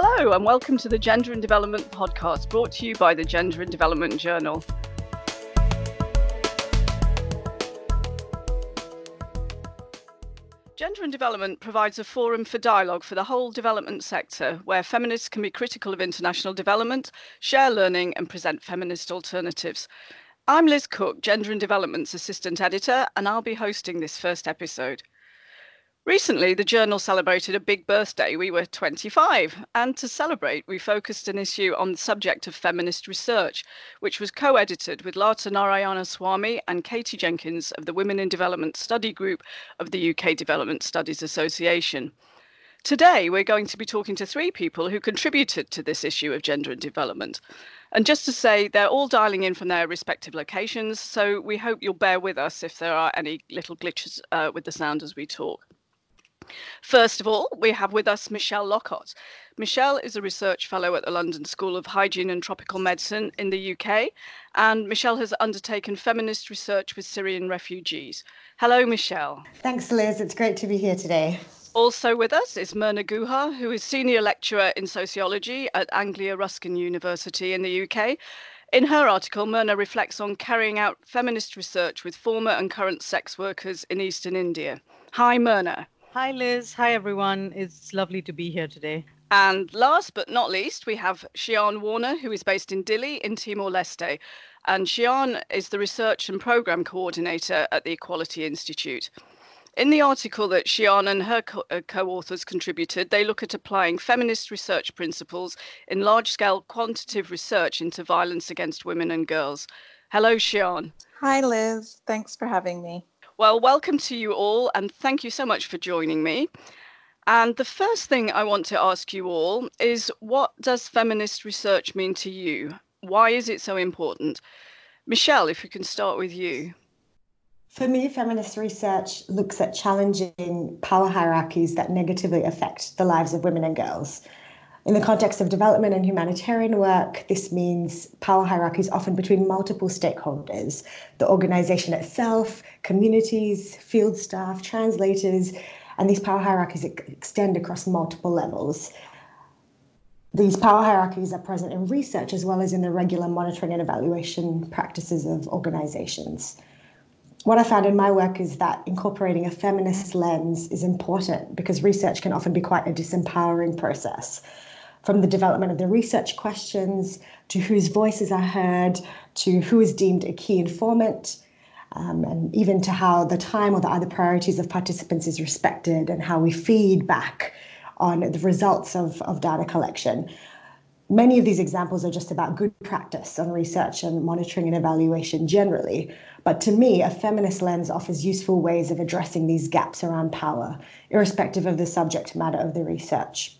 Hello, and welcome to the Gender and Development podcast brought to you by the Gender and Development Journal. Gender and Development provides a forum for dialogue for the whole development sector where feminists can be critical of international development, share learning, and present feminist alternatives. I'm Liz Cooke, Gender and Development's Assistant Editor, and I'll be hosting this first episode. Recently, the journal celebrated a big birthday. We were 25. And to celebrate, we focused an issue on the subject of feminist research, which was co edited with Lata Narayanaswamy and Katy Jenkins of the Women in Development Study Group of the UK Development Studies Association. Today, we're going to be talking to three people who contributed to this issue of gender and development. And just to say, they're all dialing in from their respective locations, so we hope you'll bear with us if there are any little glitches uh, with the sound as we talk. First of all, we have with us Michelle Lokot. Michelle is a research fellow at the London School of Hygiene and Tropical Medicine in the UK, and Michelle has undertaken feminist research with Syrian refugees. Hello, Michelle. Thanks, Liz. It's great to be here today. Also with us is Mirna Guha, who is Senior Lecturer in Sociology at Anglia Ruskin University in the UK. In her article, Mirna reflects on carrying out feminist research with former and current sex workers in eastern India. Hi, Mirna. Hi, Liz. Hi, everyone. It's lovely to be here today. And last but not least, we have Xian Warner, who is based in Dili in Timor Leste. And Xian is the research and program coordinator at the Equality Institute. In the article that Xian and her uh, co authors contributed, they look at applying feminist research principles in large scale quantitative research into violence against women and girls. Hello, Xian. Hi, Liz. Thanks for having me. Well, welcome to you all, and thank you so much for joining me. And the first thing I want to ask you all is what does feminist research mean to you? Why is it so important? Michelle, if we can start with you. For me, feminist research looks at challenging power hierarchies that negatively affect the lives of women and girls. In the context of development and humanitarian work, this means power hierarchies often between multiple stakeholders the organization itself, communities, field staff, translators, and these power hierarchies extend across multiple levels. These power hierarchies are present in research as well as in the regular monitoring and evaluation practices of organizations. What I found in my work is that incorporating a feminist lens is important because research can often be quite a disempowering process from the development of the research questions to whose voices are heard to who is deemed a key informant. Um, and even to how the time or the other priorities of participants is respected and how we feed back on the results of, of data collection. Many of these examples are just about good practice on research and monitoring and evaluation generally. But to me, a feminist lens offers useful ways of addressing these gaps around power, irrespective of the subject matter of the research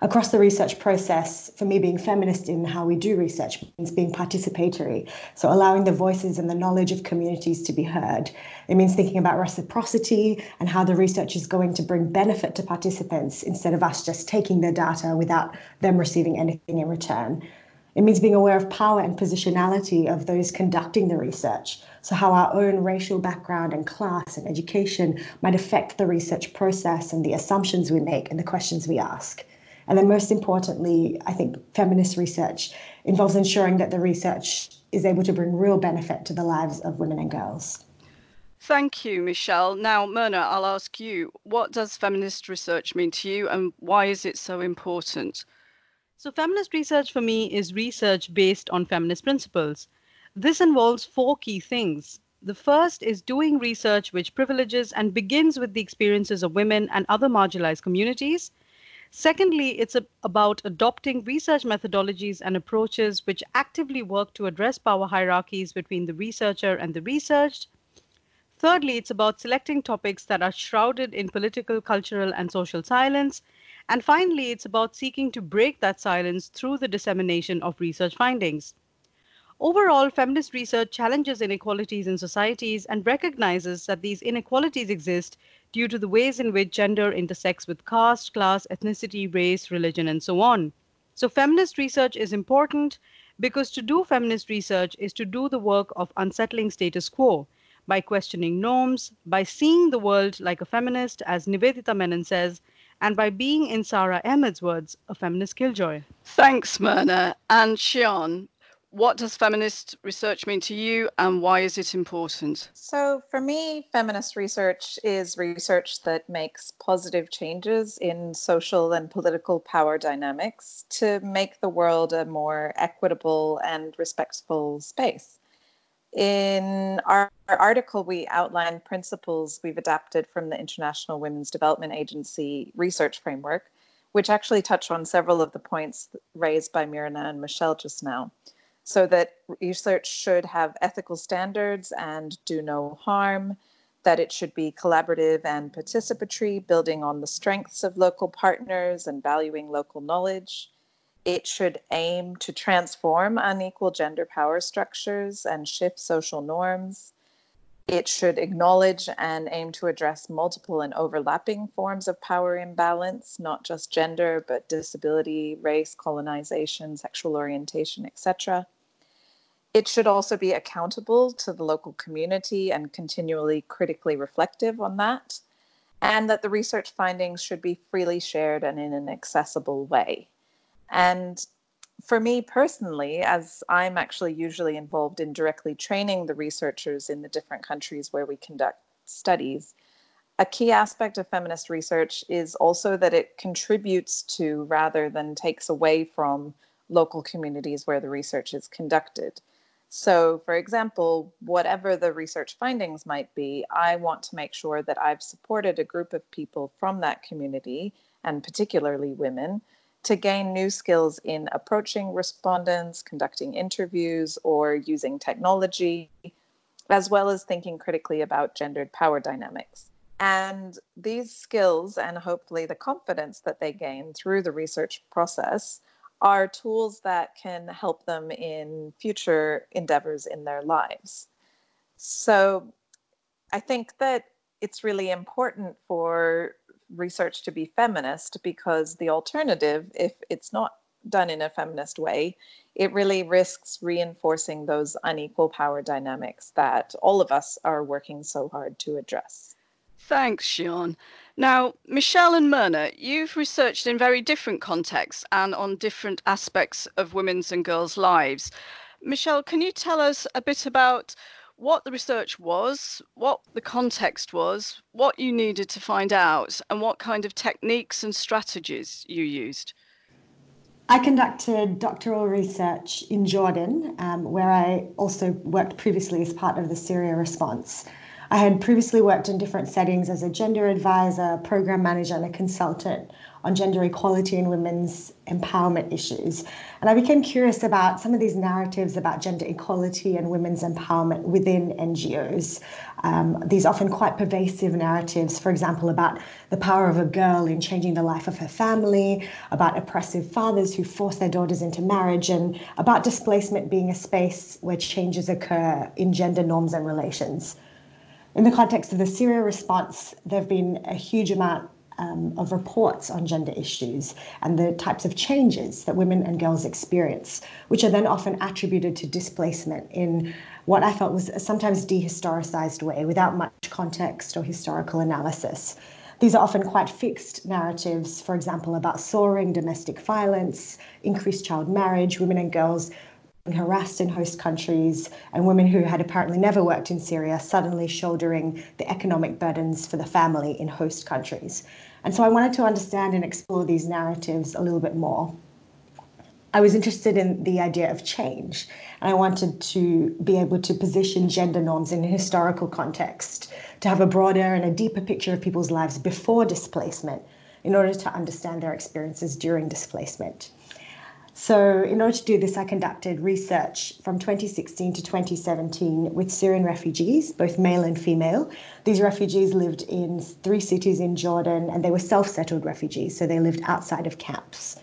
across the research process, for me, being feminist in how we do research means being participatory. So, allowing the voices and the knowledge of communities to be heard. It means thinking about reciprocity and how the research is going to bring benefit to participants instead of us just taking their data without them receiving anything in return. It means being aware of power and positionality of those conducting the research. So, how our own racial background and class and education might affect the research process and the assumptions we make and the questions we ask. And then, most importantly, I think feminist research involves ensuring that the research is able to bring real benefit to the lives of women and girls. Thank you, Michelle. Now, Mirna, I'll ask you what does feminist research mean to you and why is it so important? So, feminist research for me is research based on feminist principles. This involves four key things. The first is doing research which privileges and begins with the experiences of women and other marginalized communities. Secondly, it's a, about adopting research methodologies and approaches which actively work to address power hierarchies between the researcher and the researched. Thirdly, it's about selecting topics that are shrouded in political, cultural, and social silence. And finally, it's about seeking to break that silence through the dissemination of research findings. Overall, feminist research challenges inequalities in societies and recognizes that these inequalities exist due to the ways in which gender intersects with caste, class, ethnicity, race, religion, and so on. So, feminist research is important because to do feminist research is to do the work of unsettling status quo by questioning norms, by seeing the world like a feminist, as Nivedita Menon says, and by being, in Sara Ahmed's words, a feminist killjoy. Thanks, Mirna. And Xian, what does feminist research mean to you and why is it important? So, for me, feminist research is research that makes positive changes in social and political power dynamics to make the world a more equitable and respectful space. In our, our article, we outline principles we've adapted from the International Women's Development Agency research framework, which actually touch on several of the points raised by Mirna and Michelle just now so that research should have ethical standards and do no harm, that it should be collaborative and participatory, building on the strengths of local partners and valuing local knowledge. It should aim to transform unequal gender power structures and shift social norms. It should acknowledge and aim to address multiple and overlapping forms of power imbalance, not just gender, but disability, race, colonization, sexual orientation, etc. It should also be accountable to the local community and continually critically reflective on that, and that the research findings should be freely shared and in an accessible way. And for me personally, as I'm actually usually involved in directly training the researchers in the different countries where we conduct studies, a key aspect of feminist research is also that it contributes to rather than takes away from local communities where the research is conducted. So, for example, whatever the research findings might be, I want to make sure that I've supported a group of people from that community, and particularly women, to gain new skills in approaching respondents, conducting interviews, or using technology, as well as thinking critically about gendered power dynamics. And these skills, and hopefully the confidence that they gain through the research process, are tools that can help them in future endeavors in their lives. So I think that it's really important for research to be feminist because the alternative, if it's not done in a feminist way, it really risks reinforcing those unequal power dynamics that all of us are working so hard to address. Thanks, Xian. Now, Michelle and Mirna, you've researched in very different contexts and on different aspects of women's and girls' lives. Michelle, can you tell us a bit about what the research was, what the context was, what you needed to find out, and what kind of techniques and strategies you used? I conducted doctoral research in Jordan, um, where I also worked previously as part of the Syria response. I had previously worked in different settings as a gender advisor, program manager, and a consultant on gender equality and women's empowerment issues. And I became curious about some of these narratives about gender equality and women's empowerment within NGOs. Um, these often quite pervasive narratives, for example, about the power of a girl in changing the life of her family, about oppressive fathers who force their daughters into marriage, and about displacement being a space where changes occur in gender norms and relations in the context of the Syria response, there have been a huge amount um, of reports on gender issues and the types of changes that women and girls experience, which are then often attributed to displacement in what I felt was a sometimes dehistoricized way without much context or historical analysis. These are often quite fixed narratives, for example, about soaring domestic violence, increased child marriage, women and girls harassed in host countries, and women who had apparently never worked in Syria suddenly shouldering the economic burdens for the family in host countries. And so I wanted to understand and explore these narratives a little bit more. I was interested in the idea of change, and I wanted to be able to position gender norms in a historical context, to have a broader and a deeper picture of people's lives before displacement in order to understand their experiences during displacement. So, in order to do this, I conducted research from 2016 to 2017 with Syrian refugees, both male and female. These refugees lived in three cities in Jordan and they were self settled refugees, so they lived outside of camps.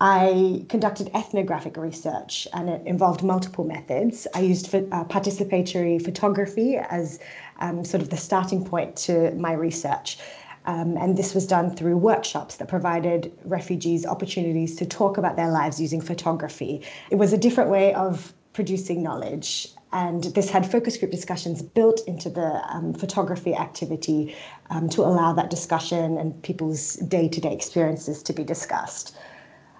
I conducted ethnographic research and it involved multiple methods. I used uh, participatory photography as um, sort of the starting point to my research. Um, and this was done through workshops that provided refugees opportunities to talk about their lives using photography. It was a different way of producing knowledge. And this had focus group discussions built into the um, photography activity um, to allow that discussion and people's day to day experiences to be discussed.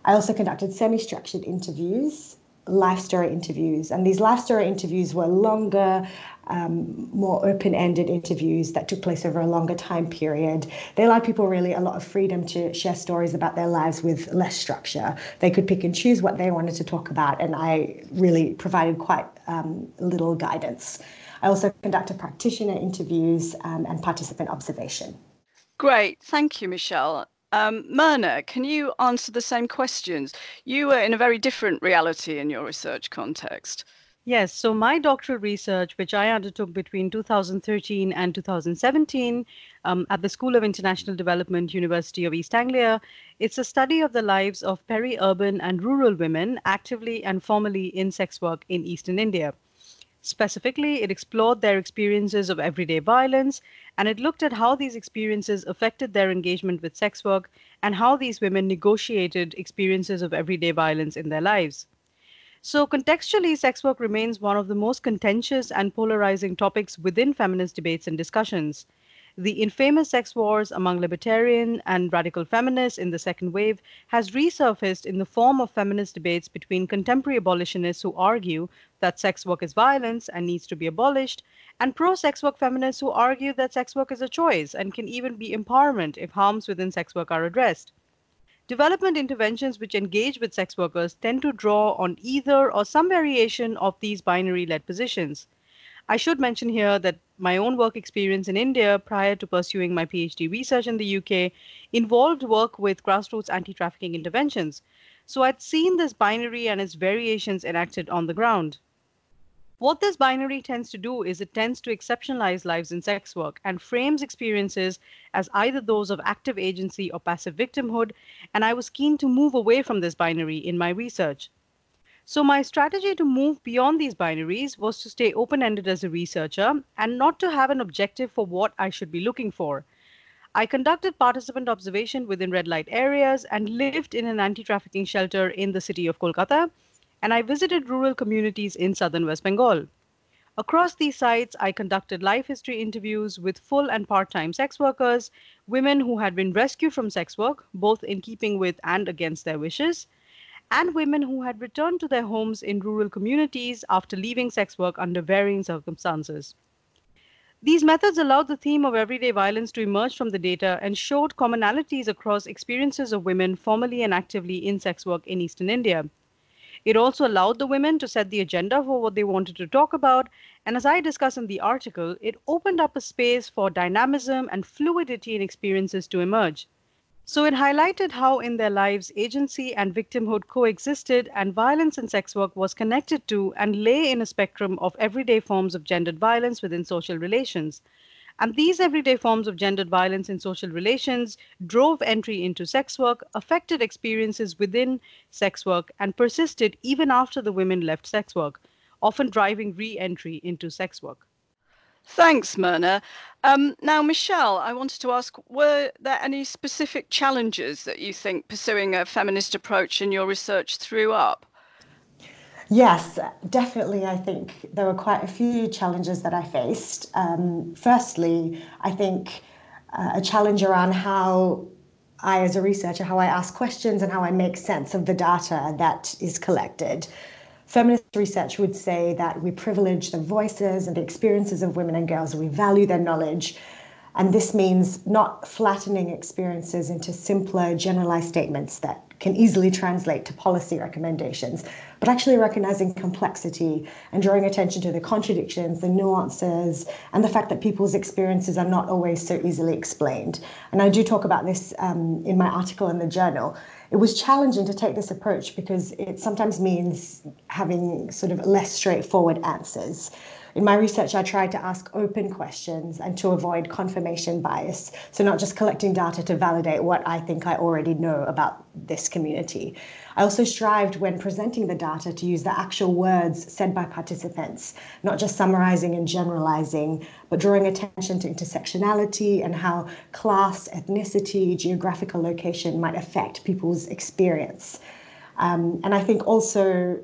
I also conducted semi structured interviews, life story interviews, and these life story interviews were longer, um, more open ended interviews that took place over a longer time period. They allowed people really a lot of freedom to share stories about their lives with less structure. They could pick and choose what they wanted to talk about, and I really provided quite um, little guidance. I also conducted practitioner interviews um, and participant observation. Great, thank you, Michelle. Um, Mirna, can you answer the same questions? You were in a very different reality in your research context. Yes, so my doctoral research, which I undertook between 2013 and 2017 um, at the School of International Development, University of East Anglia, it's a study of the lives of peri-urban and rural women actively and formally in sex work in Eastern India. Specifically, it explored their experiences of everyday violence and it looked at how these experiences affected their engagement with sex work and how these women negotiated experiences of everyday violence in their lives. So, contextually, sex work remains one of the most contentious and polarizing topics within feminist debates and discussions. The infamous sex wars among libertarian and radical feminists in the second wave has resurfaced in the form of feminist debates between contemporary abolitionists who argue that sex work is violence and needs to be abolished, and pro sex work feminists who argue that sex work is a choice and can even be empowerment if harms within sex work are addressed. Development interventions which engage with sex workers tend to draw on either or some variation of these binary led positions. I should mention here that my own work experience in India prior to pursuing my PhD research in the UK involved work with grassroots anti trafficking interventions. So I'd seen this binary and its variations enacted on the ground. What this binary tends to do is it tends to exceptionalize lives in sex work and frames experiences as either those of active agency or passive victimhood, and I was keen to move away from this binary in my research. So, my strategy to move beyond these binaries was to stay open ended as a researcher and not to have an objective for what I should be looking for. I conducted participant observation within red light areas and lived in an anti trafficking shelter in the city of Kolkata and I visited rural communities in southern West Bengal. Across these sites, I conducted life history interviews with full and part time sex workers, women who had been rescued from sex work, both in keeping with and against their wishes, and women who had returned to their homes in rural communities after leaving sex work under varying circumstances. These methods allowed the theme of everyday violence to emerge from the data and showed commonalities across experiences of women formally and actively in sex work in Eastern India. It also allowed the women to set the agenda for what they wanted to talk about. And as I discuss in the article, it opened up a space for dynamism and fluidity in experiences to emerge. So it highlighted how in their lives agency and victimhood coexisted, and violence and sex work was connected to and lay in a spectrum of everyday forms of gendered violence within social relations. And these everyday forms of gendered violence in social relations drove entry into sex work, affected experiences within sex work, and persisted even after the women left sex work, often driving re entry into sex work. Thanks, Mirna. Um, now, Michelle, I wanted to ask were there any specific challenges that you think pursuing a feminist approach in your research threw up? Yes, definitely. I think there were quite a few challenges that I faced. Um, firstly, I think uh, a challenge around how I, as a researcher, how I ask questions and how I make sense of the data that is collected. Feminist research would say that we privilege the voices and the experiences of women and girls, we value their knowledge. And this means not flattening experiences into simpler, generalized statements that can easily translate to policy recommendations, but actually recognizing complexity and drawing attention to the contradictions, the nuances, and the fact that people's experiences are not always so easily explained. And I do talk about this um, in my article in the journal. It was challenging to take this approach because it sometimes means having sort of less straightforward answers. In my research, I tried to ask open questions and to avoid confirmation bias. So, not just collecting data to validate what I think I already know about this community. I also strived when presenting the data to use the actual words said by participants, not just summarizing and generalizing, but drawing attention to intersectionality and how class, ethnicity, geographical location might affect people's experience. Um, and I think also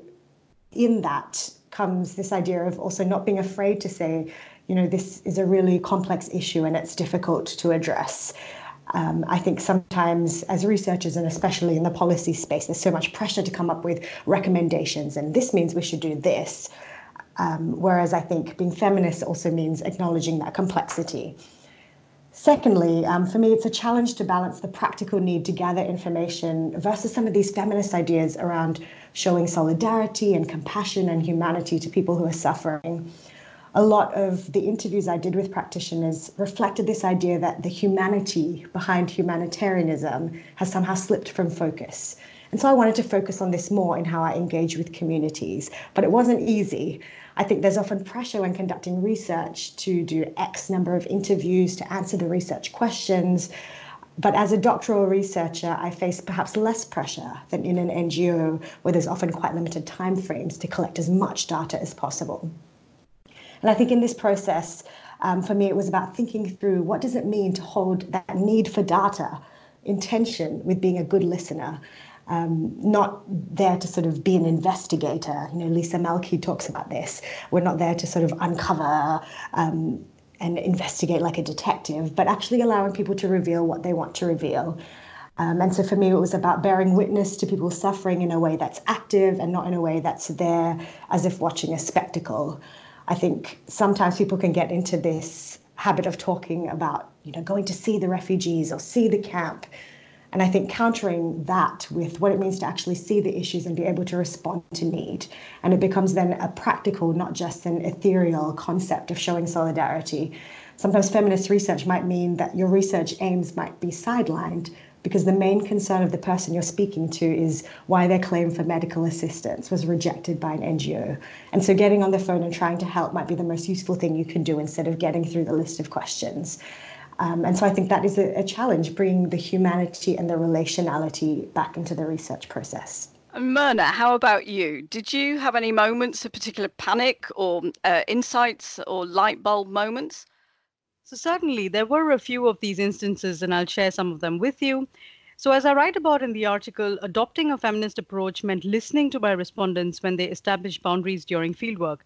in that, comes this idea of also not being afraid to say, you know, this is a really complex issue and it's difficult to address. Um, I think sometimes, as researchers, and especially in the policy space, there's so much pressure to come up with recommendations, and this means we should do this. Um, whereas I think being feminist also means acknowledging that complexity. Secondly, um, for me, it's a challenge to balance the practical need to gather information versus some of these feminist ideas around showing solidarity and compassion and humanity to people who are suffering a lot of the interviews I did with practitioners reflected this idea that the humanity behind humanitarianism has somehow slipped from focus. And so I wanted to focus on this more in how I engage with communities. But it wasn't easy. I think there's often pressure when conducting research to do X number of interviews, to answer the research questions. But as a doctoral researcher, I face perhaps less pressure than in an NGO where there's often quite limited timeframes to collect as much data as possible. And I think in this process, um, for me, it was about thinking through what does it mean to hold that need for data in tension with being a good listener. Um, not there to sort of be an investigator. You know, Liisa Malkki talks about this. We're not there to sort of uncover um, and investigate like a detective, but actually allowing people to reveal what they want to reveal. Um, and so for me, it was about bearing witness to people suffering in a way that's active and not in a way that's there as if watching a spectacle. I think sometimes people can get into this habit of talking about, you know, going to see the refugees or see the camp. And I think countering that with what it means to actually see the issues and be able to respond to need. And it becomes then a practical, not just an ethereal concept of showing solidarity. Sometimes feminist research might mean that your research aims might be sidelined because the main concern of the person you're speaking to is why their claim for medical assistance was rejected by an NGO. And so getting on the phone and trying to help might be the most useful thing you can do instead of getting through the list of questions. Um, and so I think that is a, a challenge, bringing the humanity and the relationality back into the research process. Mirna, how about you? Did you have any moments of particular panic or uh, insights or light bulb moments? So, certainly, there were a few of these instances, and I'll share some of them with you. So, as I write about in the article, adopting a feminist approach meant listening to my respondents when they established boundaries during fieldwork.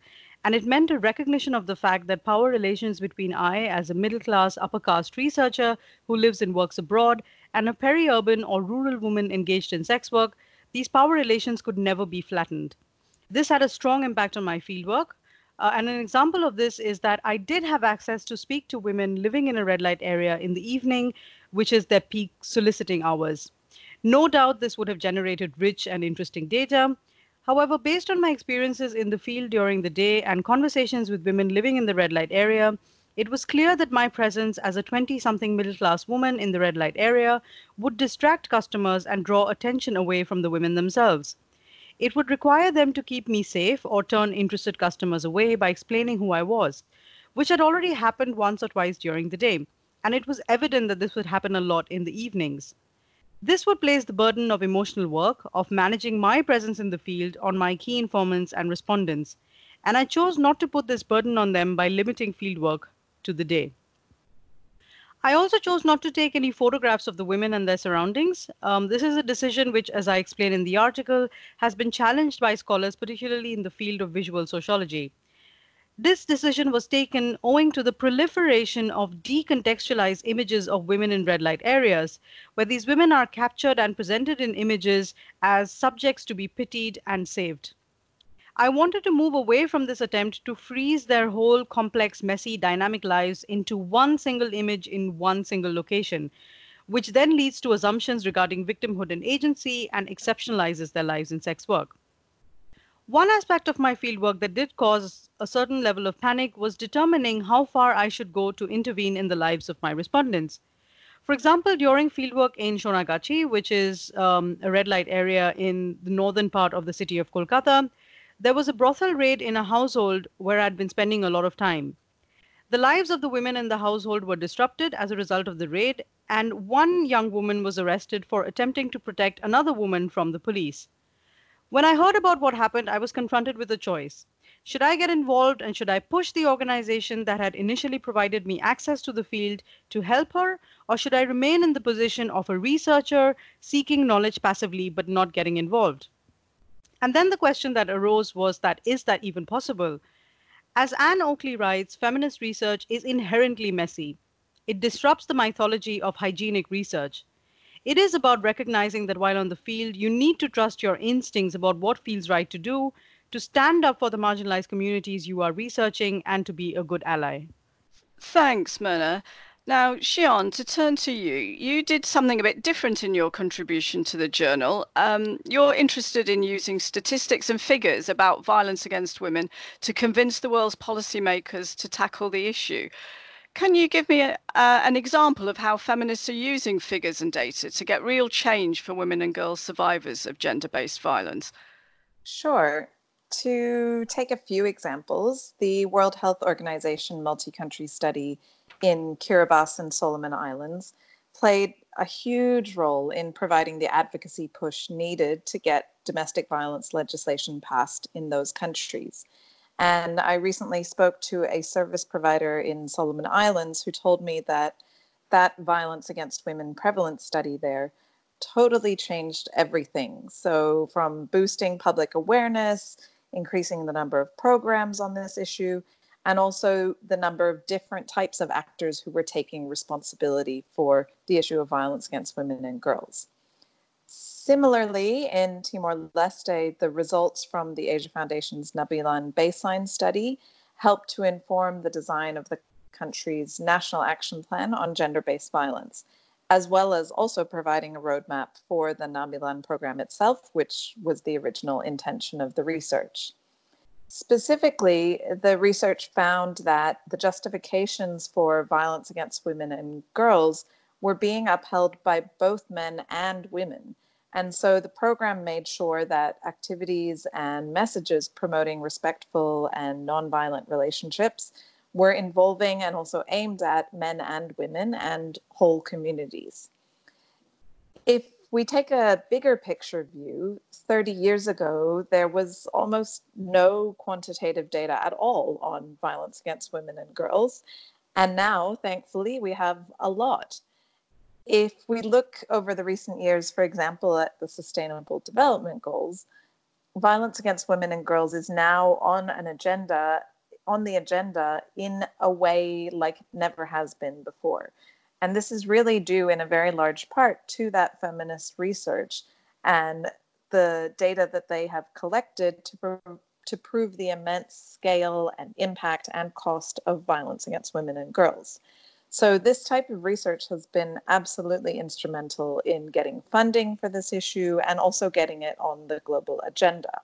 And it meant a recognition of the fact that power relations between I, as a middle class, upper caste researcher who lives and works abroad, and a peri urban or rural woman engaged in sex work, these power relations could never be flattened. This had a strong impact on my fieldwork. Uh, and an example of this is that I did have access to speak to women living in a red light area in the evening, which is their peak soliciting hours. No doubt this would have generated rich and interesting data. However, based on my experiences in the field during the day and conversations with women living in the red light area, it was clear that my presence as a 20 something middle class woman in the red light area would distract customers and draw attention away from the women themselves. It would require them to keep me safe or turn interested customers away by explaining who I was, which had already happened once or twice during the day, and it was evident that this would happen a lot in the evenings. This would place the burden of emotional work, of managing my presence in the field, on my key informants and respondents, and I chose not to put this burden on them by limiting fieldwork to the day. I also chose not to take any photographs of the women and their surroundings. Um, this is a decision which, as I explain in the article, has been challenged by scholars, particularly in the field of visual sociology. This decision was taken owing to the proliferation of decontextualized images of women in red light areas, where these women are captured and presented in images as subjects to be pitied and saved. I wanted to move away from this attempt to freeze their whole complex, messy, dynamic lives into one single image in one single location, which then leads to assumptions regarding victimhood and agency and exceptionalizes their lives in sex work. One aspect of my fieldwork that did cause a certain level of panic was determining how far I should go to intervene in the lives of my respondents. For example, during fieldwork in Sonagachi, which is um, a red light area in the northern part of the city of Kolkata, there was a brothel raid in a household where I'd been spending a lot of time. The lives of the women in the household were disrupted as a result of the raid, and one young woman was arrested for attempting to protect another woman from the police. When I heard about what happened, I was confronted with a choice. Should I get involved and should I push the organization that had initially provided me access to the field to help her, or should I remain in the position of a researcher seeking knowledge passively but not getting involved? And then the question that arose was that is that even possible? As Ann Oakley writes, feminist research is inherently messy. It disrupts the mythology of hygienic research. It is about recognizing that while on the field, you need to trust your instincts about what feels right to do, to stand up for the marginalized communities you are researching, and to be a good ally. Thanks, Mirna. Now, Xian, to turn to you, you did something a bit different in your contribution to the journal. Um, you're interested in using statistics and figures about violence against women to convince the world's policymakers to tackle the issue. Can you give me a, uh, an example of how feminists are using figures and data to get real change for women and girls survivors of gender based violence? Sure. To take a few examples, the World Health Organization multi country study in Kiribati and Solomon Islands played a huge role in providing the advocacy push needed to get domestic violence legislation passed in those countries. And I recently spoke to a service provider in Solomon Islands who told me that that violence against women prevalence study there totally changed everything. So, from boosting public awareness, increasing the number of programs on this issue, and also the number of different types of actors who were taking responsibility for the issue of violence against women and girls. Similarly, in Timor Leste, the results from the Asia Foundation's Nabilan baseline study helped to inform the design of the country's national action plan on gender based violence, as well as also providing a roadmap for the Nabilan program itself, which was the original intention of the research. Specifically, the research found that the justifications for violence against women and girls were being upheld by both men and women. And so the program made sure that activities and messages promoting respectful and nonviolent relationships were involving and also aimed at men and women and whole communities. If we take a bigger picture view, 30 years ago, there was almost no quantitative data at all on violence against women and girls. And now, thankfully, we have a lot. If we look over the recent years, for example, at the Sustainable Development Goals, violence against women and girls is now on an agenda, on the agenda in a way like never has been before. And this is really due in a very large part to that feminist research and the data that they have collected to, to prove the immense scale and impact and cost of violence against women and girls. So, this type of research has been absolutely instrumental in getting funding for this issue and also getting it on the global agenda.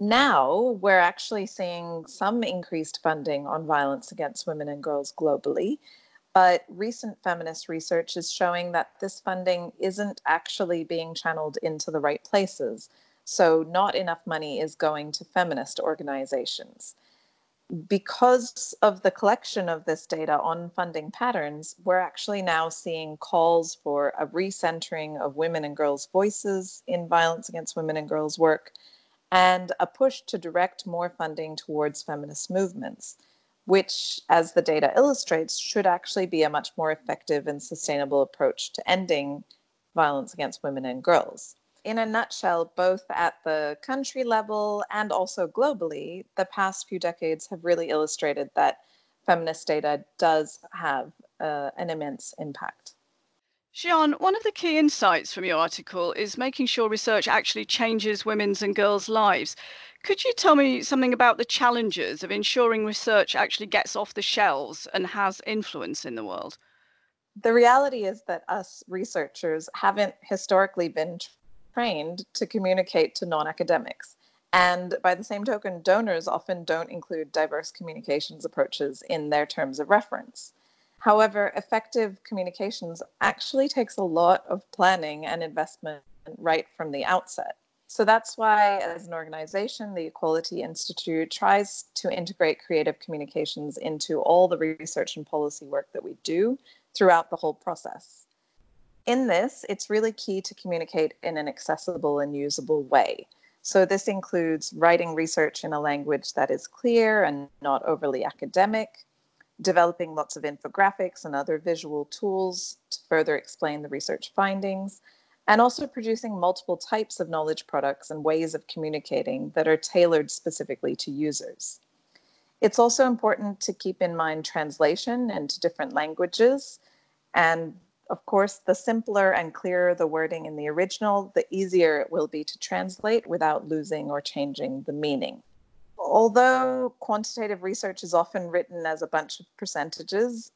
Now, we're actually seeing some increased funding on violence against women and girls globally. But recent feminist research is showing that this funding isn't actually being channeled into the right places. So, not enough money is going to feminist organizations. Because of the collection of this data on funding patterns, we're actually now seeing calls for a recentering of women and girls' voices in violence against women and girls' work and a push to direct more funding towards feminist movements which, as the data illustrates, should actually be a much more effective and sustainable approach to ending violence against women and girls. In a nutshell, both at the country level and also globally, the past few decades have really illustrated that feminist data does have uh, an immense impact. Xian, one of the key insights from your article is making sure research actually changes women's and girls' lives. Could you tell me something about the challenges of ensuring research actually gets off the shelves and has influence in the world? The reality is that us researchers haven't historically been trained to communicate to non academics. And by the same token, donors often don't include diverse communications approaches in their terms of reference. However, effective communications actually takes a lot of planning and investment right from the outset. So that's why, as an organization, the Equality Institute tries to integrate creative communications into all the research and policy work that we do throughout the whole process. In this, it's really key to communicate in an accessible and usable way. So, this includes writing research in a language that is clear and not overly academic, developing lots of infographics and other visual tools to further explain the research findings, and also producing multiple types of knowledge products and ways of communicating that are tailored specifically to users. It's also important to keep in mind translation into different languages. And of course, the simpler and clearer the wording in the original, the easier it will be to translate without losing or changing the meaning. Although quantitative research is often written as a bunch of percentages,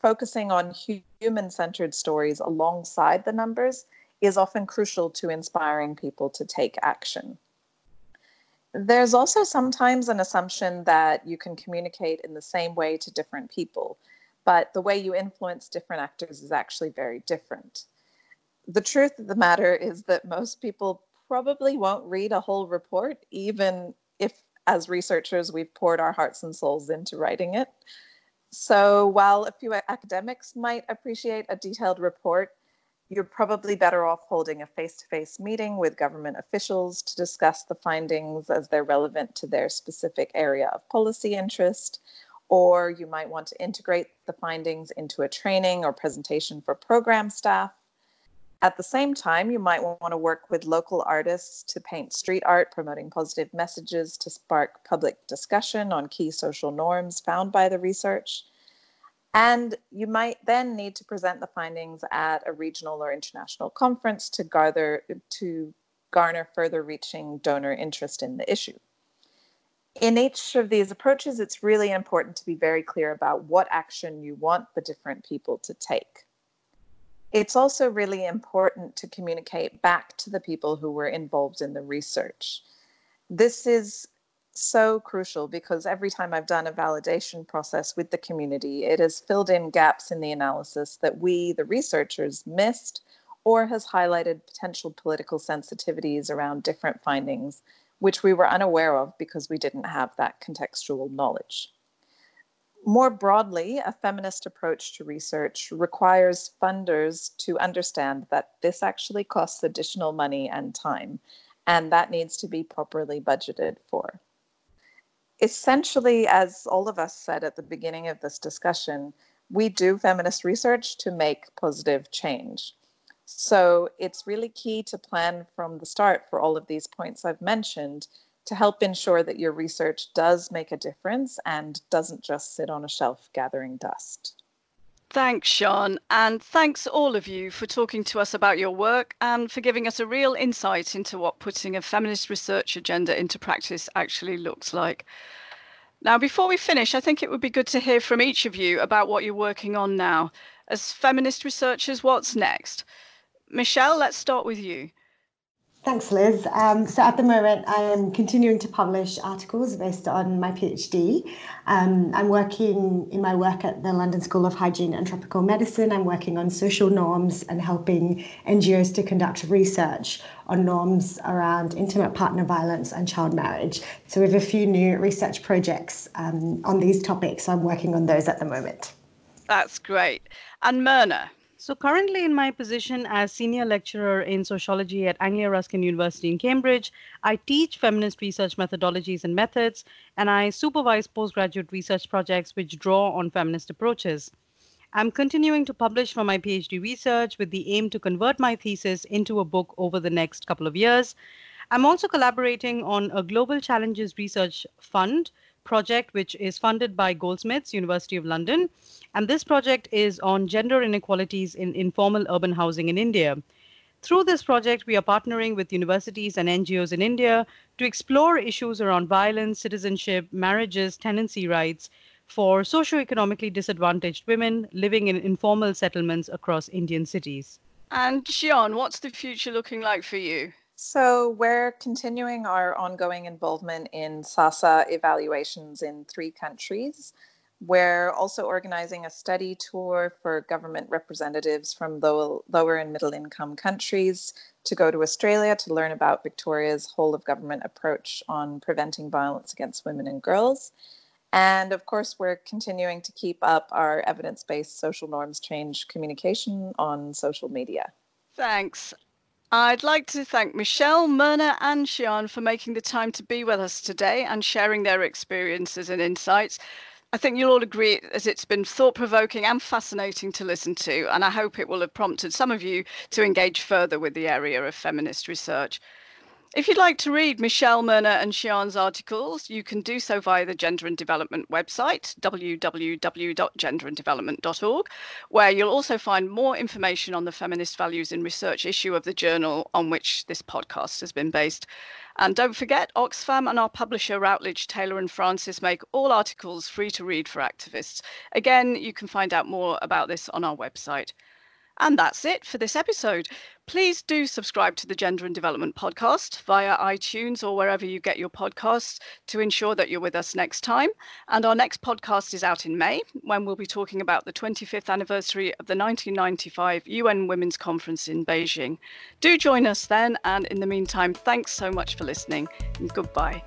focusing on human centered stories alongside the numbers is often crucial to inspiring people to take action. There's also sometimes an assumption that you can communicate in the same way to different people, but the way you influence different actors is actually very different. The truth of the matter is that most people probably won't read a whole report, even if, as researchers, we've poured our hearts and souls into writing it. So while a few academics might appreciate a detailed report, you're probably better off holding a face to face meeting with government officials to discuss the findings as they're relevant to their specific area of policy interest. Or you might want to integrate the findings into a training or presentation for program staff. At the same time, you might want to work with local artists to paint street art promoting positive messages to spark public discussion on key social norms found by the research. And you might then need to present the findings at a regional or international conference to gather to garner further reaching donor interest in the issue. In each of these approaches, it's really important to be very clear about what action you want the different people to take. It's also really important to communicate back to the people who were involved in the research. This is so crucial because every time I've done a validation process with the community, it has filled in gaps in the analysis that we, the researchers, missed or has highlighted potential political sensitivities around different findings, which we were unaware of because we didn't have that contextual knowledge. More broadly, a feminist approach to research requires funders to understand that this actually costs additional money and time, and that needs to be properly budgeted for essentially, as all of us said at the beginning of this discussion, we do feminist research to make positive change. So it's really key to plan from the start for all of these points I've mentioned to help ensure that your research does make a difference and doesn't just sit on a shelf gathering dust. Thanks, Xian, and thanks all of you for talking to us about your work and for giving us a real insight into what putting a feminist research agenda into practice actually looks like. Now, before we finish, I think it would be good to hear from each of you about what you're working on now. As feminist researchers, what's next? Michelle, let's start with you. Thanks, Liz. Um, so at the moment, I am continuing to publish articles based on my PhD. Um, I'm working in my work at the London School of Hygiene and Tropical Medicine. I'm working on social norms and helping NGOs to conduct research on norms around intimate partner violence and child marriage. So we have a few new research projects um, on these topics. I'm working on those at the moment. That's great. And Mirna, so, currently, in my position as senior lecturer in sociology at Anglia Ruskin University in Cambridge, I teach feminist research methodologies and methods, and I supervise postgraduate research projects which draw on feminist approaches. I'm continuing to publish for my PhD research with the aim to convert my thesis into a book over the next couple of years. I'm also collaborating on a Global Challenges Research Fund project, which is funded by Goldsmiths, University of London. And this project is on gender inequalities in informal urban housing in India. Through this project, we are partnering with universities and NGOs in India to explore issues around violence, citizenship, marriages, tenancy rights for socioeconomically disadvantaged women living in informal settlements across Indian cities. And Xian, what's the future looking like for you? So, we're continuing our ongoing involvement in SASA evaluations in three countries. We're also organizing a study tour for government representatives from low, lower and middle income countries to go to Australia to learn about Victoria's whole of government approach on preventing violence against women and girls. And of course, we're continuing to keep up our evidence based social norms change communication on social media. Thanks. I'd like to thank Michelle, Mirna, and Xian for making the time to be with us today and sharing their experiences and insights. I think you'll all agree that it's been thought provoking and fascinating to listen to, and I hope it will have prompted some of you to engage further with the area of feminist research. If you'd like to read Michelle Mirna and Xian's articles, you can do so via the Gender and Development website, www.genderanddevelopment.org, where you'll also find more information on the feminist values in research issue of the journal on which this podcast has been based. And don't forget, Oxfam and our publisher Routledge, Taylor and Francis make all articles free to read for activists. Again, you can find out more about this on our website. And that's it for this episode. Please do subscribe to the Gender and Development podcast via iTunes or wherever you get your podcasts to ensure that you're with us next time. And our next podcast is out in May when we'll be talking about the 25th anniversary of the 1995 UN Women's Conference in Beijing. Do join us then. And in the meantime, thanks so much for listening and goodbye.